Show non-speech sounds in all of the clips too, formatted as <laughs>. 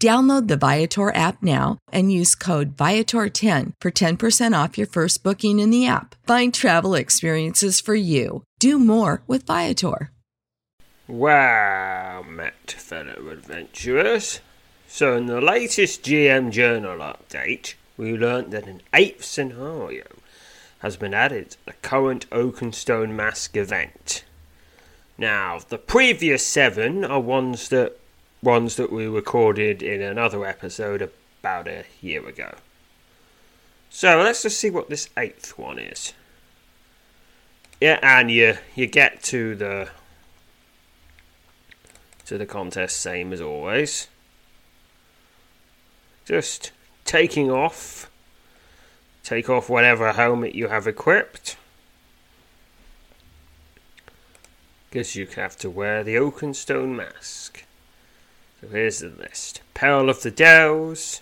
Download the Viator app now and use code Viator10 for 10% off your first booking in the app. Find travel experiences for you. Do more with Viator. Wow, met fellow adventurers. So, in the latest GM Journal update, we learned that an eighth scenario has been added to the current Oakenstone Mask event. Now, the previous seven are ones that ones that we recorded in another episode about a year ago. So let's just see what this eighth one is. Yeah, and you you get to the to the contest same as always. Just taking off. Take off whatever helmet you have equipped. Because you have to wear the Oakenstone mask. So here's the list. Peril of the Dells,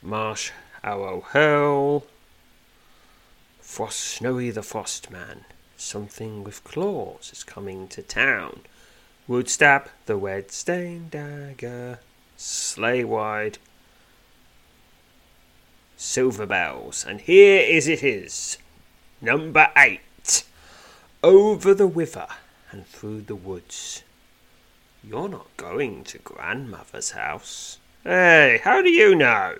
Marsh Arrow Hurl, Frost Snowy the Frostman, Something with Claws is coming to town, Woodstab the Red Stain Dagger, Sleigh Wide, Silver Bells, and here is it is, number eight, Over the River and Through the Woods. You're not going to grandmother's house. Hey, how do you know?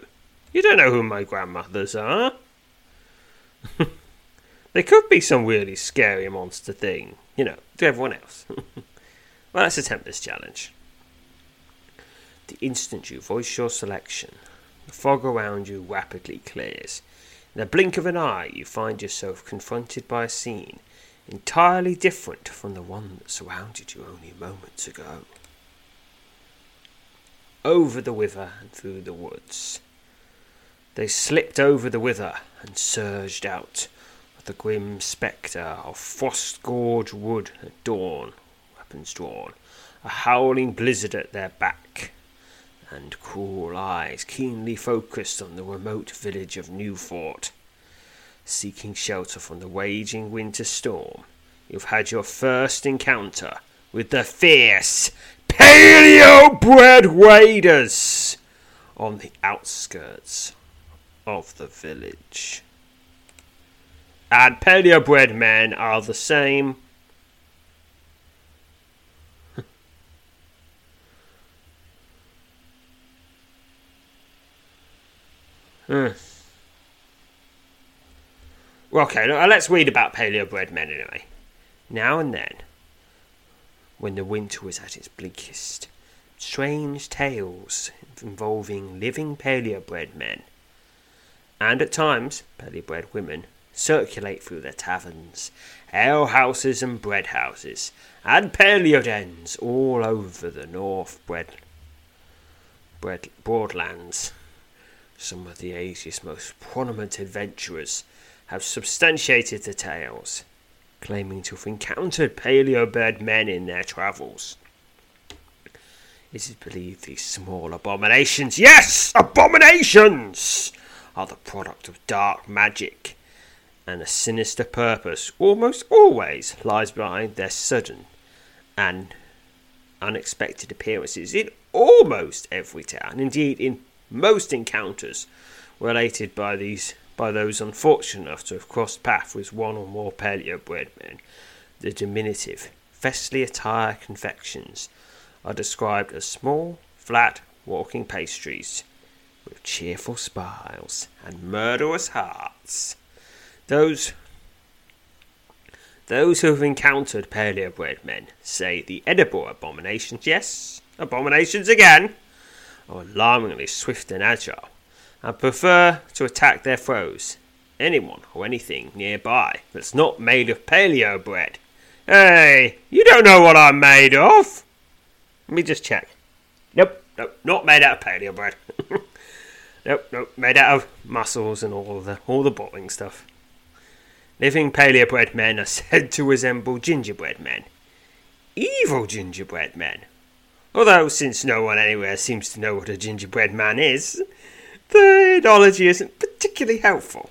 You don't know who my grandmothers are. <laughs> there could be some really scary monster thing, you know, to everyone else. <laughs> well, let's attempt this challenge. The instant you voice your selection, the fog around you rapidly clears. In a blink of an eye, you find yourself confronted by a scene entirely different from the one that surrounded you only moments ago. Over the river and through the woods. They slipped over the river and surged out of the grim spectre of frost gorge wood at dawn, weapons drawn, a howling blizzard at their back, and cruel eyes keenly focused on the remote village of Newfort. Seeking shelter from the raging winter storm, you've had your first encounter with the fierce paleo bred raiders on the outskirts of the village. And paleo bred men are the same. <laughs> Hmm. Okay, let's read about paleo bred men anyway. Now and then, when the winter was at its bleakest, strange tales involving living paleobred men, and at times paleobred women, circulate through the taverns, alehouses, and bread houses, and paleo dens all over the north bread bread- Broadlands. Some of the Asia's most prominent adventurers have substantiated the tales, claiming to have encountered paleo bird men in their travels. It is believed these small abominations, yes, abominations, are the product of dark magic, and a sinister purpose almost always lies behind their sudden and unexpected appearances in almost every town, indeed in most encounters related by these by those unfortunate enough to have crossed paths with one or more paleo bread men, The diminutive, festly attired confections are described as small, flat, walking pastries with cheerful smiles and murderous hearts. Those those who have encountered paleo bread men say the edible abominations, yes, abominations again, are alarmingly swift and agile, and prefer to attack their foes, anyone or anything nearby that's not made of paleo bread. Hey, you don't know what I'm made of! Let me just check. Nope, nope, not made out of paleo bread. <laughs> nope, nope, made out of muscles and all the all the bottling stuff. Living paleo bread men are <laughs> said to resemble gingerbread men. Evil gingerbread men. Although, since no one anywhere seems to know what a gingerbread man is, the isn't particularly helpful.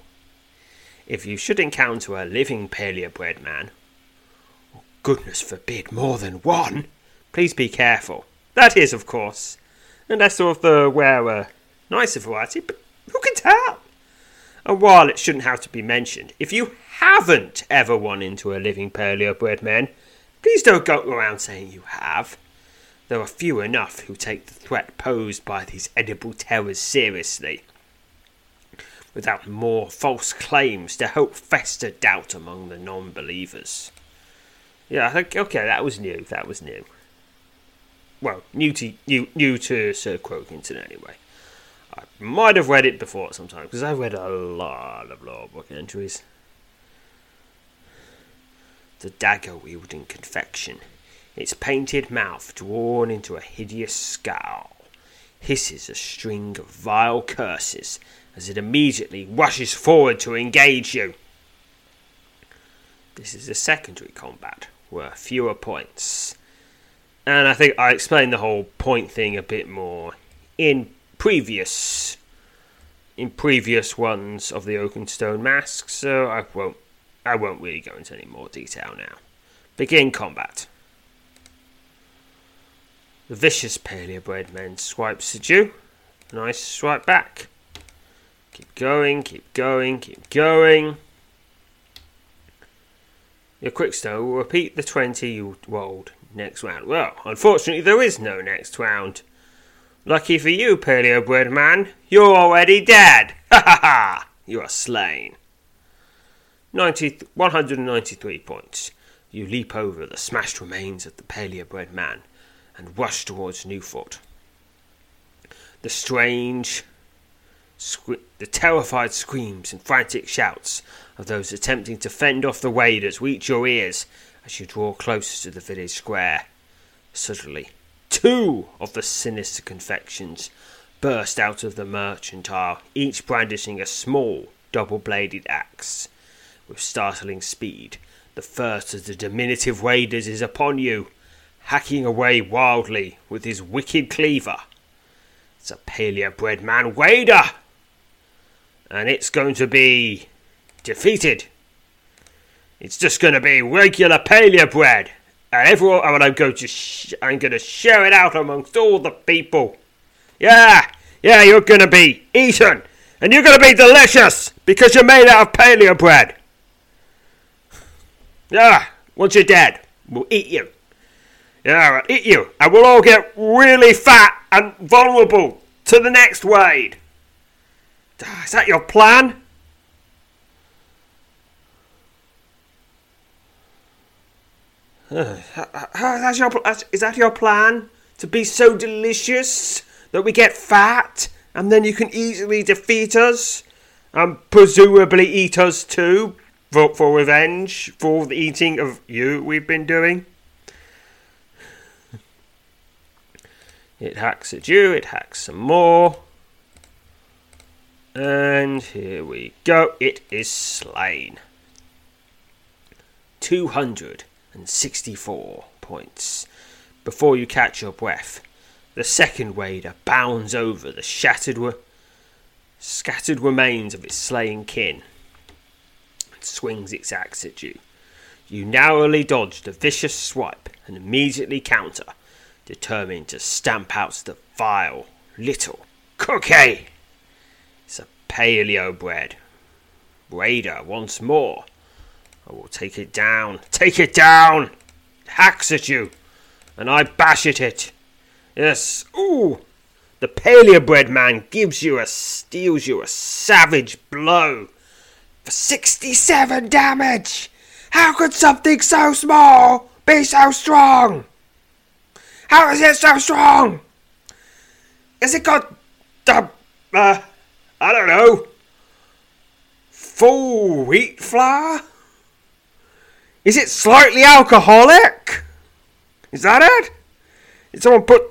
If you should encounter a living paleo bread man, goodness forbid more than one, Please be careful. That is, of course, unless of the wearer nicer variety, but who can tell? And while it shouldn't have to be mentioned, if you haven't ever run into a living paleo bread man, please don't go around saying you have. There are few enough who take the threat posed by these edible terrors seriously, without more false claims to help fester doubt among the non believers. Yeah, I think, okay, that was new, that was new well, new to new, new to Sir Croakington anyway. I might have read it before sometime because I've read a lot of law book entries. The dagger wielding confection, its painted mouth drawn into a hideous scowl, hisses a string of vile curses as it immediately rushes forward to engage you. This is a secondary combat, worth fewer points and I think I explained the whole point thing a bit more in previous in previous ones of the Oakenstone Mask, so I won't I won't really go into any more detail now. Begin combat. The vicious paleo men swipes at you. Nice swipe back. Keep going, keep going, keep going. Your quick quickstone will repeat the 20 you rolled next round. Well, unfortunately, there is no next round. Lucky for you, paleo bread man, you're already dead. <laughs> Ha ha ha! You are slain. 90, 193 points. You leap over the smashed remains of the paleo bread man and rush towards Newfort. The strange, the terrified screams and frantic shouts of those attempting to fend off the raiders reach your ears as you draw closer to the village square. Suddenly, two of the sinister confections burst out of the mercantile, each brandishing a small, double bladed axe. With startling speed, the first of the diminutive raiders is upon you, hacking away wildly with his wicked cleaver. It's a paleo bread man Wader! And it's going to be defeated it's just going to be regular paleo bread. And everyone, I'm going to to, sh- I'm going to share it out amongst all the people. Yeah, yeah, you're going to be eaten. And you're going to be delicious because you're made out of paleo bread. Yeah, once you're dead, we'll eat you. Yeah, we'll eat you. And we'll all get really fat and vulnerable to the next raid. Ah, is that your plan? Ah, that's your, is that your plan? To be so delicious that we get fat and then you can easily defeat us and presumably eat us too for, for revenge for the eating of you we've been doing? It hacks at you, it hacks some more. And here we go. It is slain. 264 points. Before you catch your breath, the second wader bounds over the shattered, scattered remains of its slain kin and swings its axe at you. You narrowly dodge the vicious swipe and immediately counter, determined to stamp out the vile little cookie. It's a paleo bread. Raider once more. I will take it down. Take it down! It hacks at you, and I bash at it. Yes, ooh! The paleo bread man gives you a steals you a savage blow for sixty-seven damage. How could something so small be so strong? How is it so strong? Is it got the uh, I don't know full wheat flour? Is it slightly alcoholic? Is that it? Did someone put.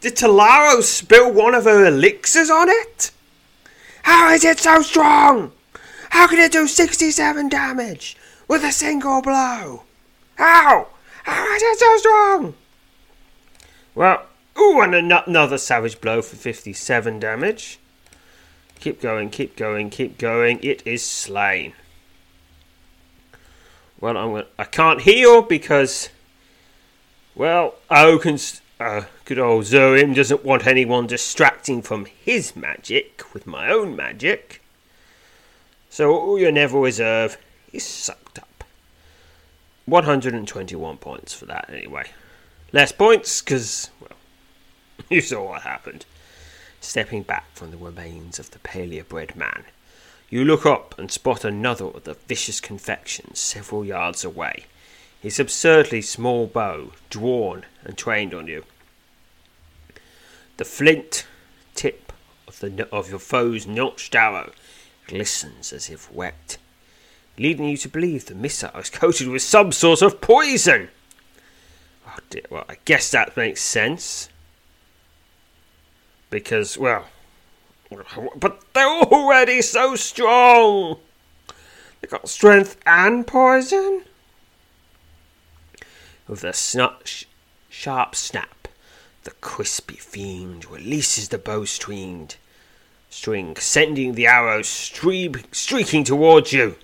Did Talaro spill one of her elixirs on it? How is it so strong? How can it do 67 damage with a single blow? How? How is it so strong? Well, ooh, and another savage blow for 57 damage. Keep going, keep going, keep going. It is slain. Well, I'm gonna, I can't heal because, well, Oaken's uh, good old Zoim doesn't want anyone distracting from his magic with my own magic. So all your Neville reserve is sucked. 121 points for that, anyway. Less points, because, well, <laughs> you saw what happened. Stepping back from the remains of the paleo bread man, you look up and spot another of the vicious confections several yards away, his absurdly small bow drawn and trained on you. The flint tip of, the, of your foe's notched arrow glistens as if wet, leading you to believe the missile is coated with some sort of poison. Oh dear, well, I guess that makes sense. Because, well, but they're already so strong. They got strength and poison. With a sh- sharp snap, the crispy fiend releases the bowstring, string, sending the arrow streak- streaking towards you.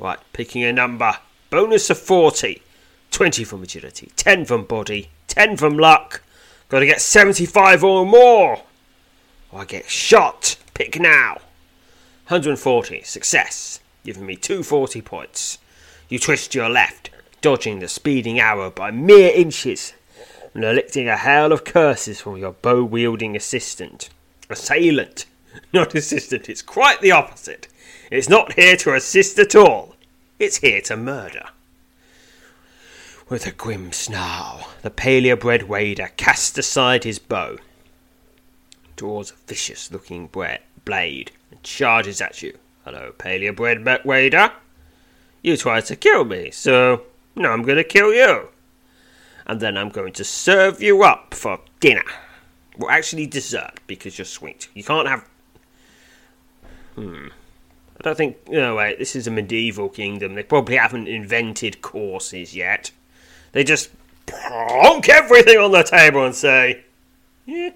Right, picking a number. Bonus of 40. 20 from agility, 10 from body, 10 from luck. Got to get 75 or more. Or I get shot. Pick now. 140. Success. Giving me 240 points. You twist your left, dodging the speeding arrow by mere inches, and electing a hail of curses from your bow wielding assistant. Assailant. <laughs> Not assistant, it's quite the opposite. It's not here to assist at all. It's here to murder. With a grim snarl, the paleo bread wader casts aside his bow draws a vicious looking blade and charges at you. Hello, paleo bread wader. You tried to kill me, so now I'm going to kill you. And then I'm going to serve you up for dinner. Well, actually, dessert, because you're sweet. You can't have. Hmm. I don't think. No, wait, this is a medieval kingdom. They probably haven't invented courses yet. They just plonk everything on the table and say, yeah,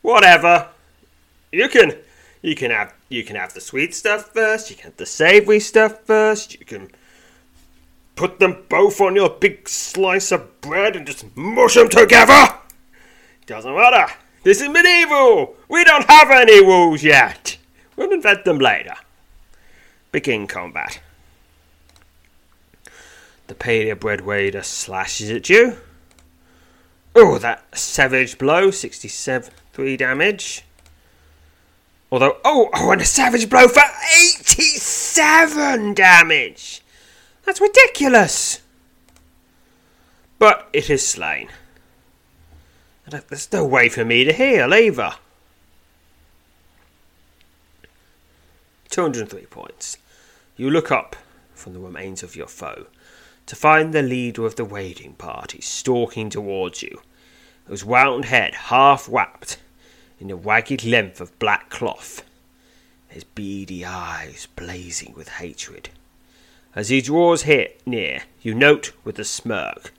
whatever. You can you can have you can have the sweet stuff first, you can have the savory stuff first, you can put them both on your big slice of bread and just mush them together. Doesn't matter. This is medieval. We don't have any rules yet. We'll invent them later. Begin combat. The paleo bread wader slashes at you. Oh, that savage blow, 67. Three damage. Although, oh, oh, and a savage blow for 87 damage! That's ridiculous! But it is slain. There's no way for me to heal either. 203 points. You look up from the remains of your foe to find the leader of the raiding party stalking towards you whose wound head half wrapped in a ragged length of black cloth, his beady eyes blazing with hatred. As he draws here near, you note with a smirk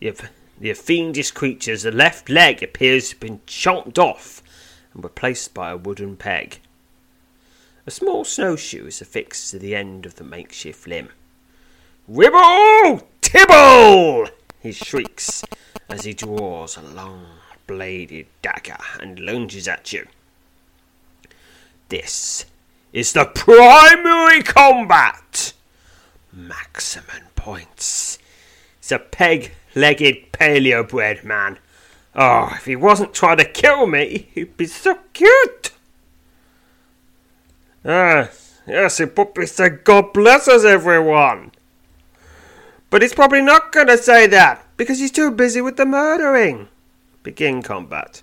the, the fiendish creature's left leg appears to have been chopped off and replaced by a wooden peg. A small snowshoe is affixed to the end of the makeshift limb. Ribble! Tibble! he shrieks as he draws a long bladed dagger and lunges at you. This is the primary combat! Maximum points. It's a peg legged paleo bred man. Oh, if he wasn't trying to kill me, he'd be so cute! Yes, he probably said, God bless us, everyone! But he's probably not going to say that because he's too busy with the murdering. Begin combat.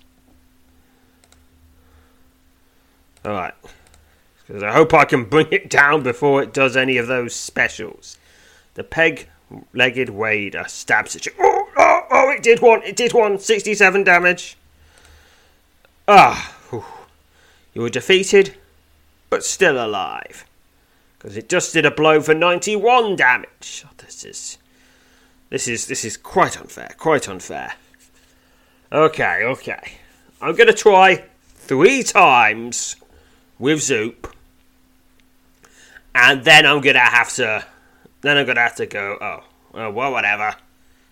Alright. Because I hope I can bring it down before it does any of those specials. The peg legged wader stabs at you. Oh, oh, oh, it did one. It did one. 67 damage. Ah. Whew. You were defeated, but still alive because it just did a blow for 91 damage. Oh, this is this is this is quite unfair, quite unfair. Okay, okay. I'm to try 3 times with Zoop. And then I'm to have to then I'm to have to go, oh, oh well whatever.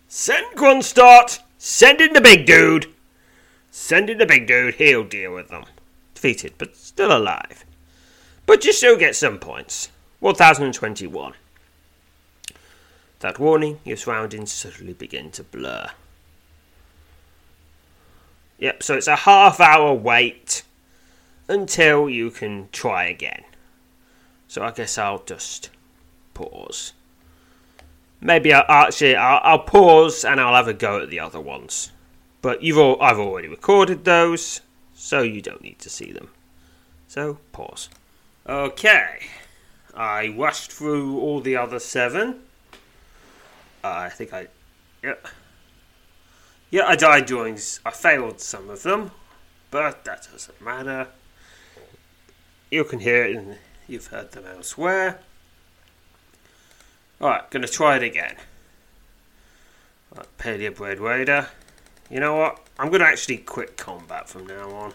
Send Grunstadt, send in the big dude. Send in the big dude, he'll deal with them. Defeated, but still alive. But you still get some points. 1021. That warning, your surroundings suddenly begin to blur. Yep, so it's a half hour wait until you can try again. So I guess I'll just pause. Maybe I'll actually I'll, I'll pause and I'll have a go at the other ones. But you've all, I've already recorded those, so you don't need to see them. So pause. Okay. I rushed through all the other seven. Uh, I think I. Yeah. Yeah, I died during. I failed some of them, but that doesn't matter. You can hear it and you've heard them elsewhere. Alright, gonna try it again. Right, Paleo Bread Raider. You know what? I'm gonna actually quit combat from now on.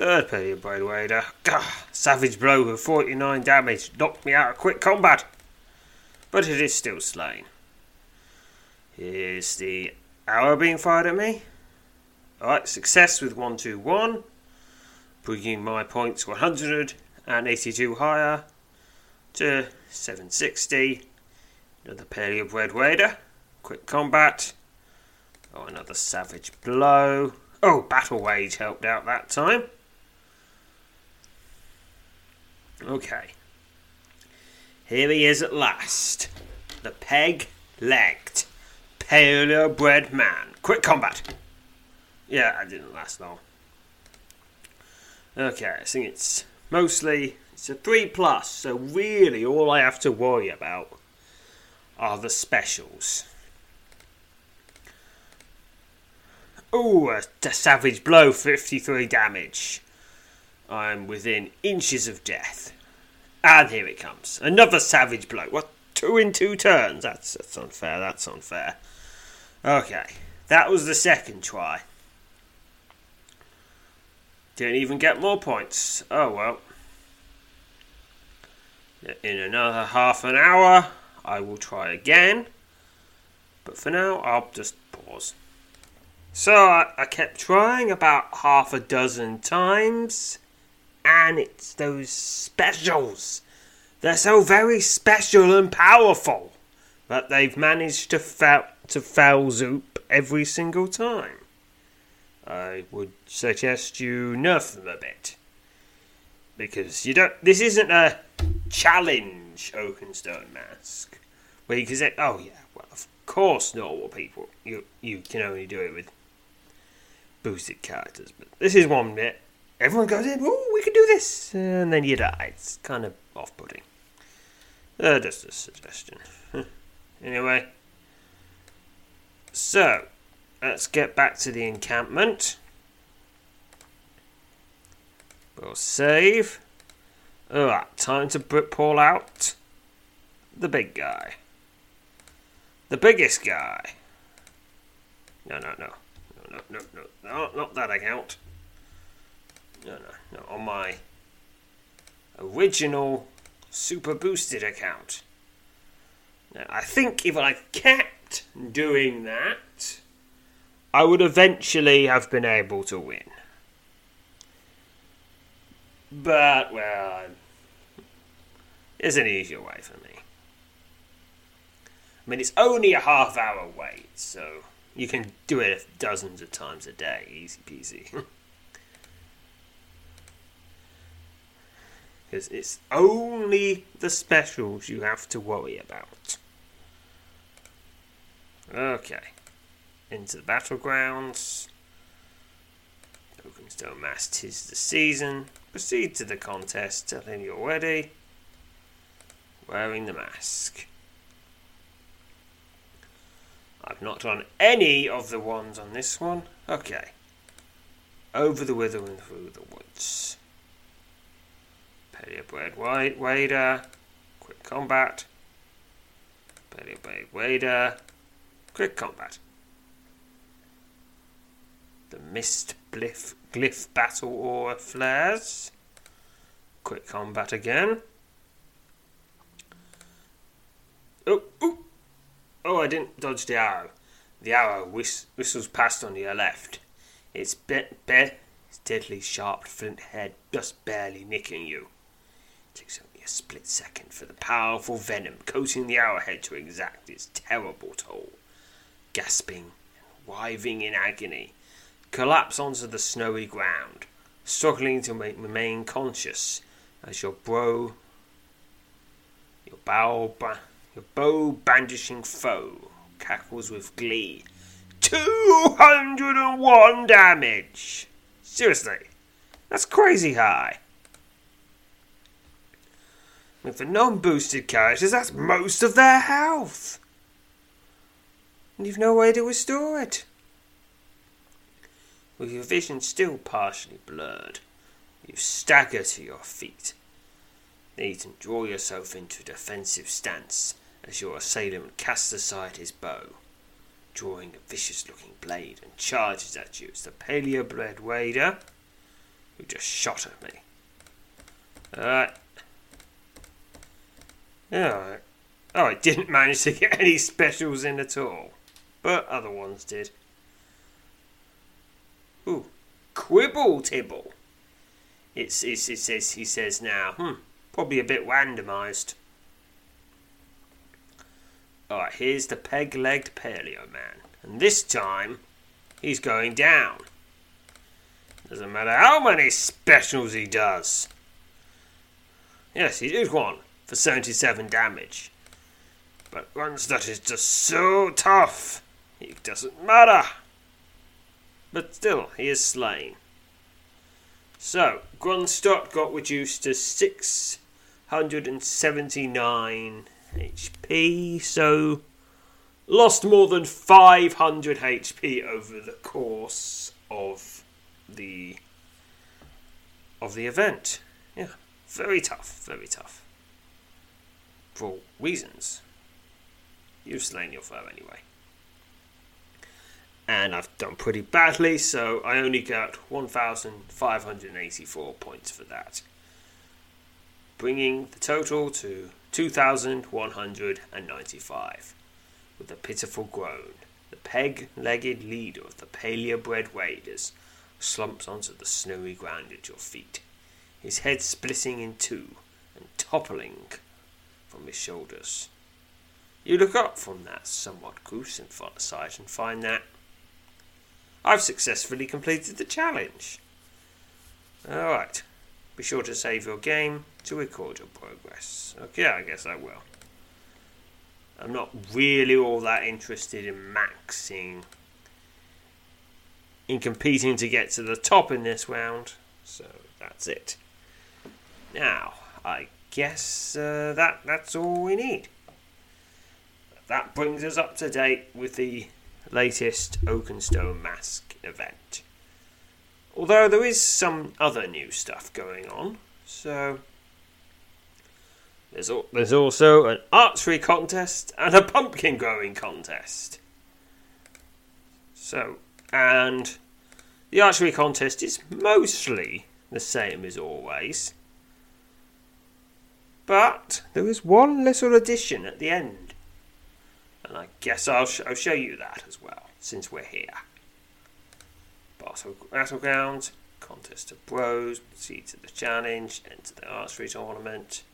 Third Paleo Bread Raider. Gah, savage blow with 49 damage knocked me out of quick combat. but it is still slain. Here's the arrow being fired at me. Alright, success with 121, bringing my points 182 higher to 760. Another paleo bread wader. Quick combat. Oh, another savage blow. Oh, battle wage helped out that time. Okay. Here he is at last. The peg legged paleo bread man. Quick combat. Yeah, I didn't last long. Okay, I think it's mostly it's a three plus, so really all I have to worry about are the specials. Ooh, a, a savage blow, 53 damage. I'm within inches of death. And here it comes. Another savage blow. What? Two in two turns? That's, that's unfair. That's unfair. Okay. That was the second try. Didn't even get more points. Oh well. In another half an hour, I will try again. But for now, I'll just pause. So I, I kept trying about half a dozen times, and it's those specials. They're so very special and powerful that they've managed to fail to fail Zoop every single time. I would suggest you nerf them a bit. Because you don't this isn't a challenge Oakenstone mask. Where you can say, Oh yeah, well of course normal people you you can only do it with boosted characters. But this is one bit everyone goes in, oh we can do this and then you die. It's kind of off putting. Uh, just a suggestion. <laughs> anyway. So, let's get back to the encampment. We'll save. Alright, time to pull out the big guy. The biggest guy. No, no, no. No, no, no, no. No, not that account. No, no, no. On my original super boosted account. Now, I think if I kept doing that, I would eventually have been able to win. But, well, there's an easier way for me. I mean, it's only a half hour wait, so you can do it dozens of times a day, easy peasy. <laughs> Because it's only the specials you have to worry about. Okay. Into the battlegrounds. Oakenstone Mask, tis the season. Proceed to the contest, telling you're ready. Wearing the mask. I've not done any of the ones on this one. Okay. Over the wither and through the woods. Paleo Bread White Wader. Quick combat. Paleo Bread Wader. Quick combat. The Mist Glyph, glyph Battle Aura Flares. Quick combat again. Oh, oh, oh, I didn't dodge the arrow. The arrow whist- whistles past on your left. Its bit, be- be- deadly sharp flint head just barely nicking you. Takes only a split second for the powerful venom coating the arrowhead to exact its terrible toll. Gasping and writhing in agony, collapse onto the snowy ground, struggling to remain conscious as your bro, your bow, your bow bandishing foe cackles with glee. 201 damage! Seriously, that's crazy high. Mean, for non boosted characters, that's most of their health. And you've no way to restore it. With your vision still partially blurred, you stagger to your feet. Then you draw yourself into a defensive stance as your assailant casts aside his bow, drawing a vicious looking blade and charges at you. It's the paleo bred wader who just shot at me. Alright. Alright. Oh, I didn't manage to get any specials in at all. But other ones did. Ooh. Quibble Tibble. It's, it's, it says, he says now, hmm, probably a bit randomised. Alright, here's the peg legged paleo man. And this time, he's going down. Doesn't matter how many specials he does. Yes, he did one for 77 damage. But Grunstadt is just so tough. It doesn't matter. But still, he is slain. So, Grunstadt got reduced to 679 HP, so lost more than 500 HP over the course of the of the event. Yeah, very tough, very tough. For reasons. You've slain your foe anyway. And I've done pretty badly, so I only got 1,584 points for that. Bringing the total to 2,195. With a pitiful groan, the peg legged leader of the paleo bred raiders slumps onto the snowy ground at your feet, his head splitting in two and toppling from his shoulders. You look up from that somewhat gruesome sight and find that I've successfully completed the challenge. Alright, be sure to save your game to record your progress. Okay, I guess I will. I'm not really all that interested in maxing, in competing to get to the top in this round, so that's it. Now, I guess uh, that that's all we need. That brings us up to date with the latest Oakenstone Mask event. Although there is some other new stuff going on, so there's, al- there's also an archery contest and a pumpkin growing contest. So, and the archery contest is mostly the same as always. But there is one little addition at the end. And I guess I'll, sh- I'll show you that as well, since we're here. Battle, Battlegrounds, Contest of Bros, proceed to the challenge, enter the archery tournament.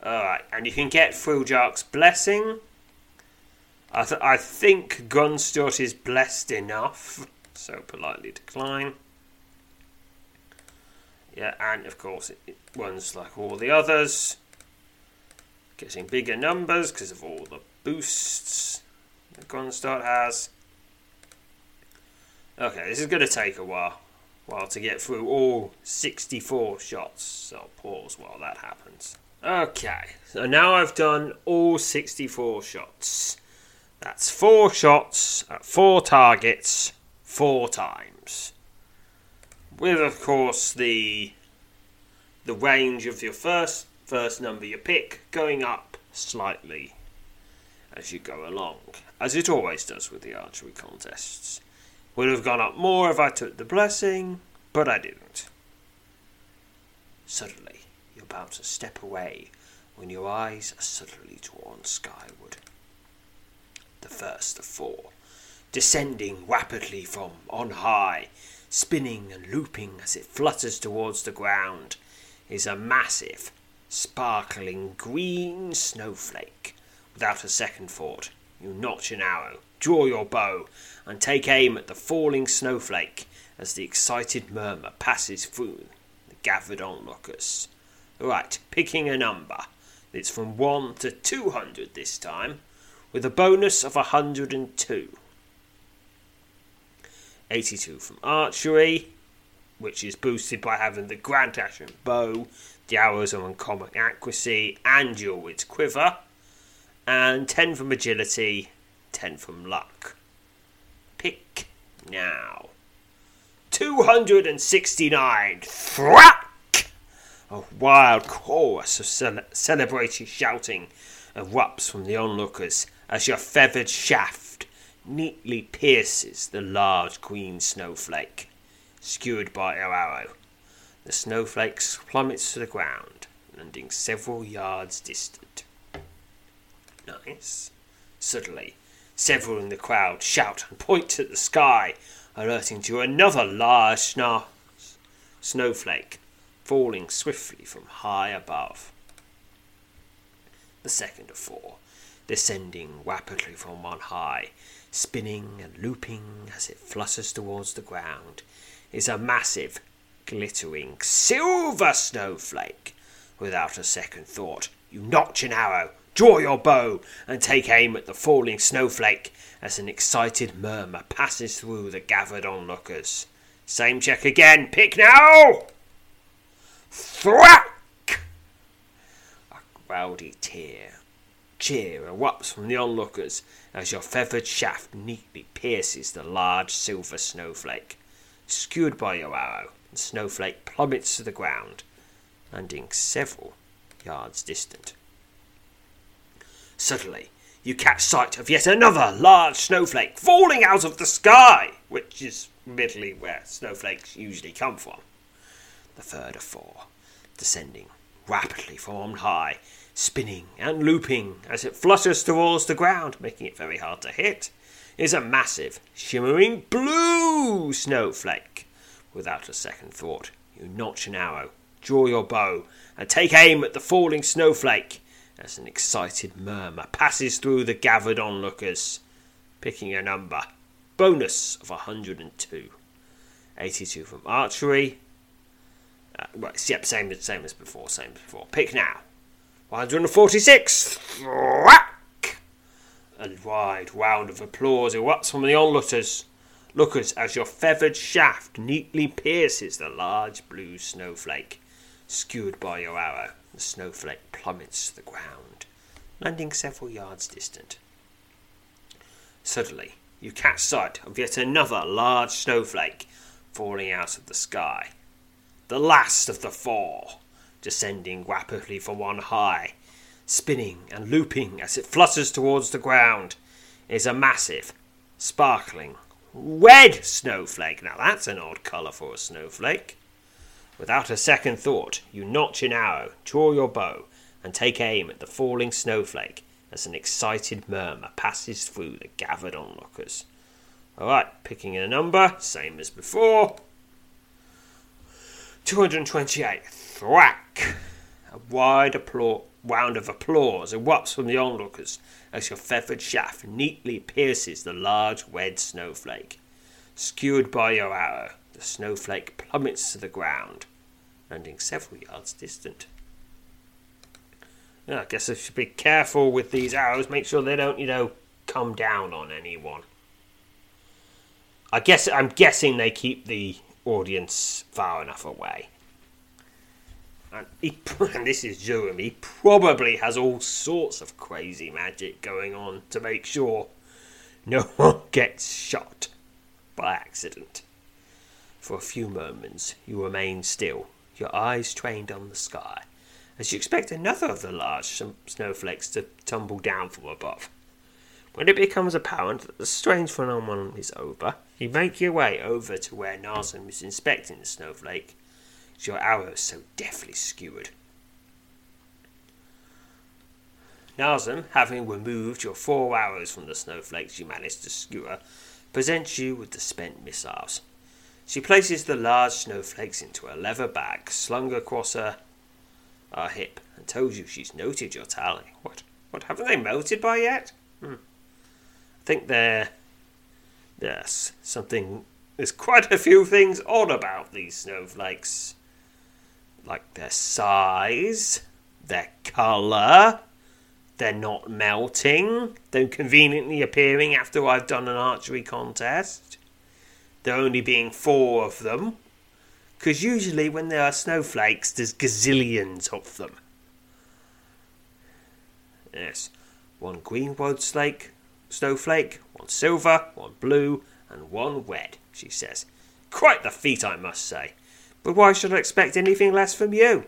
Alright, and you can get Frujark's Blessing. I, th- I think Grunstadt is blessed enough, so politely decline. Yeah, and of course it, it runs like all the others, getting bigger numbers because of all the boosts that Grunstadt has. Okay, this is going to take a while, while to get through all 64 shots. So I'll pause while that happens. Okay, so now I've done all 64 shots. That's four shots at four targets, four times. With, of course, the the range of your first first number you pick going up slightly as you go along, as it always does with the archery contests. Would have gone up more if I took the blessing, but I didn't. Suddenly, you're about to step away when your eyes are suddenly drawn skyward. The first of four, descending rapidly from on high, spinning and looping as it flutters towards the ground, is a massive, sparkling green snowflake Without a second thought, you notch an arrow, draw your bow, and take aim at the falling snowflake as the excited murmur passes through the gathered onlookers. Right, picking a number. It's from 1 to 200 this time, with a bonus of 102. 82 from archery, which is boosted by having the Grant Ashen bow, the arrows of uncommon accuracy, and your wit's quiver and 10 from agility, 10 from luck. Pick now. 269. Thwack! A wild chorus of cele- celebratory shouting erupts from the onlookers as your feathered shaft neatly pierces the large green snowflake, skewered by your arrow. The snowflake plummets to the ground, landing several yards distant. Nice. Suddenly, several in the crowd shout and point at the sky, alerting to another large snowflake falling swiftly from high above. The second of four, descending rapidly from on high, spinning and looping as it flutters towards the ground, is a massive, glittering silver snowflake. Without a second thought, you notch an arrow, draw your bow, and take aim at the falling snowflake as an excited murmur passes through the gathered onlookers. Same check again. Pick now! Thwack! A rowdy tear. Cheer erupts from the onlookers as your feathered shaft neatly pierces the large silver snowflake. Skewered by your arrow, the snowflake plummets to the ground, landing several yards distant. Suddenly, you catch sight of yet another large snowflake falling out of the sky, which is admittedly where snowflakes usually come from. The third of four, descending rapidly from on high, spinning and looping as it flutters towards the ground, making it very hard to hit, is a massive, shimmering blue snowflake. Without a second thought, you notch an arrow, draw your bow, and take aim at the falling snowflake as an excited murmur passes through the gathered onlookers, picking a number. Bonus of 102. 82 from archery. Uh, right, yep, same, same as before, same as before. Pick now. 146. Whack! A wide round of applause erupts from the onlookers. Lookers as your feathered shaft neatly pierces the large blue snowflake. Skewered by your arrow, the snowflake plummets to the ground, landing several yards distant. Suddenly, you catch sight of yet another large snowflake falling out of the sky. The last of the four, descending rapidly from on high, spinning and looping as it flutters towards the ground, is a massive, sparkling, red snowflake. Now that's an odd colour for a snowflake. Without a second thought, you notch an arrow, draw your bow, and take aim at the falling snowflake as an excited murmur passes through the gathered onlookers. Alright, picking a number, same as before. 228. Thwack! A wide applause, round of applause erupts from the onlookers as your feathered shaft neatly pierces the large red snowflake. Skewered by your arrow, the snowflake plummets to the ground, landing several yards distant. Yeah, I guess I should be careful with these arrows, make sure they don't, you know, come down on anyone. I guess I'm guessing they keep the audience far enough away. And, he, <laughs> and this is Zurum. He probably has all sorts of crazy magic going on to make sure no <laughs> one gets shot by accident. For a few moments, you remain still, your eyes trained on the sky, as you expect another of the large snowflakes to tumble down from above. When it becomes apparent that the strange phenomenon is over, you make your way over to where Nazem is inspecting the snowflake, as your arrow is so deftly skewered. Nazem, having removed your four arrows from the snowflakes you managed to skewer, presents you with the spent missiles. She places the large snowflakes into a leather bag slung across her, her hip and tells you she's noted your tally. What? What? Haven't they melted by yet? Hmm. I think they're. Yes, something. There's quite a few things odd about these snowflakes. Like their size, their colour, they're not melting, they're conveniently appearing after I've done an archery contest there only being four of them. Because usually when there are snowflakes, there's gazillions of them. Yes, one green wood snake, snowflake, one silver, one blue, and one red, she says. Quite the feat, I must say. But why should I expect anything less from you?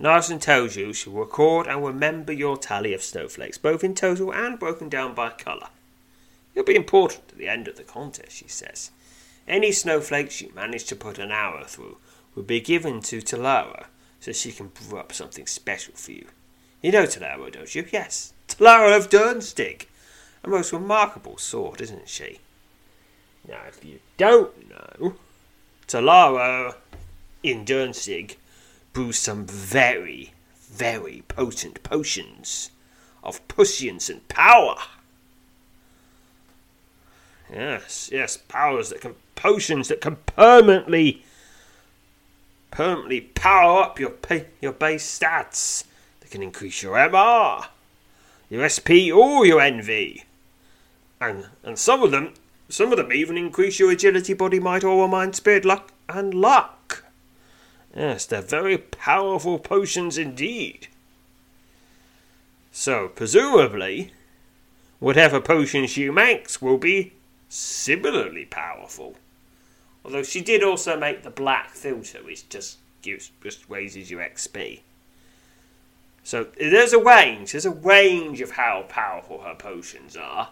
Narson tells you she'll record and remember your tally of snowflakes, both in total and broken down by colour. It'll be important at the end of the contest, she says. Any snowflakes you manage to put an arrow through will be given to Talara so she can brew up something special for you. You know Talara, don't you? Yes, Talara of Dernstig. A most remarkable sort, isn't she? Now, if you don't know, Talara in Dernstig brews some very, very potent potions of prescience and power. Yes, yes, powers that can potions that can permanently permanently power up your your base stats. They can increase your MR, your SP, or your NV, and and some of them some of them even increase your agility, body might, or mind, spirit, luck, and luck. Yes, they're very powerful potions indeed. So, presumably, whatever potion she makes will be similarly powerful. Although she did also make the black philter, which just gives just raises your XP. So there's a range. There's a range of how powerful her potions are.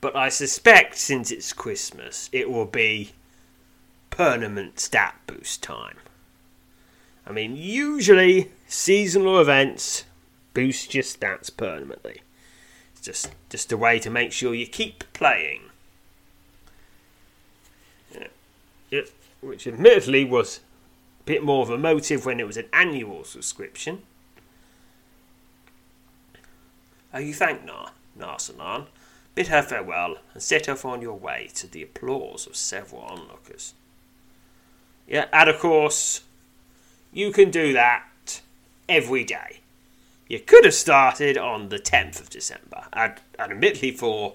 But I suspect since it's Christmas, it will be permanent stat boost time. I mean, usually seasonal events boost your stats permanently. It's just just a way to make sure you keep playing. Yeah. yeah. Which admittedly was a bit more of a motive when it was an annual subscription. Oh, you thank Nar, Narsanan. Bid her farewell and set off on your way to the applause of several onlookers. Yeah, and of course, you can do that every day. You could have started on the 10th of December, and, and admittedly, for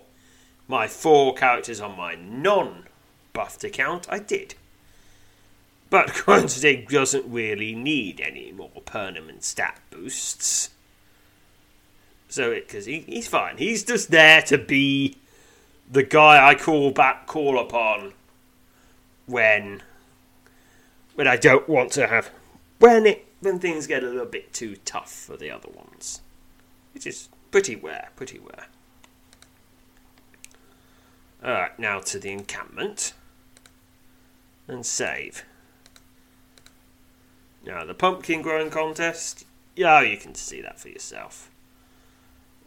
my four characters on my non buffed account, I did. But <laughs> Quantity doesn't really need any more permanent stat boosts. So, because he, he's fine. He's just there to be the guy I call back, call upon when when I don't want to have when it when things get a little bit too tough for the other ones, which is pretty rare, pretty rare. Alright, now to the encampment. And save. Now, the pumpkin growing contest. Yeah, you can see that for yourself.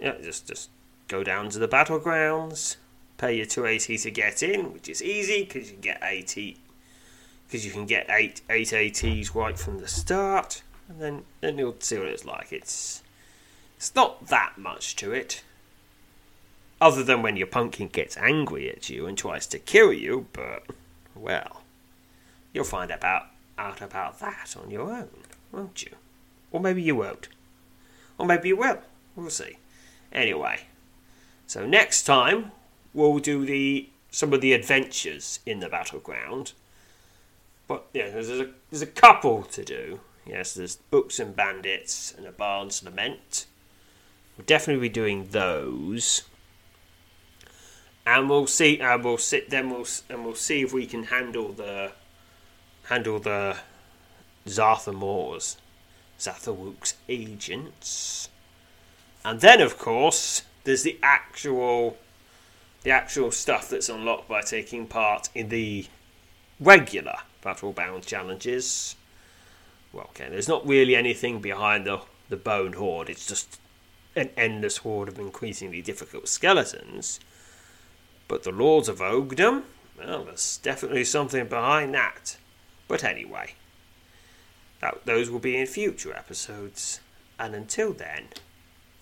Yeah, just, just go down to the battlegrounds, pay your 280 to get in, which is easy because you get 80 because you can get eight eight ATs right from the start, and then then you'll see what it's like. It's it's not that much to it, other than when your pumpkin gets angry at you and tries to kill you. But well, you'll find about out about that on your own, won't you? Or maybe you won't. Or maybe you will. We'll see. Anyway, so next time we'll do the some of the adventures in the battleground but yeah, there's a, there's a couple to do. Yes, there's Books and Bandits and a Bard's Lament. We'll definitely be doing those. And we'll see. And we'll sit. Then we'll and we'll see if we can handle the handle the Zartha Moors, agents. And then, of course, there's the actual the actual stuff that's unlocked by taking part in the regular battle bound challenges. Well, okay, there's not really anything behind the, the Bone Horde, it's just an endless horde of increasingly difficult skeletons. But the Lords of Ogdom, well, there's definitely something behind that. But anyway, that, those will be in future episodes. And until then,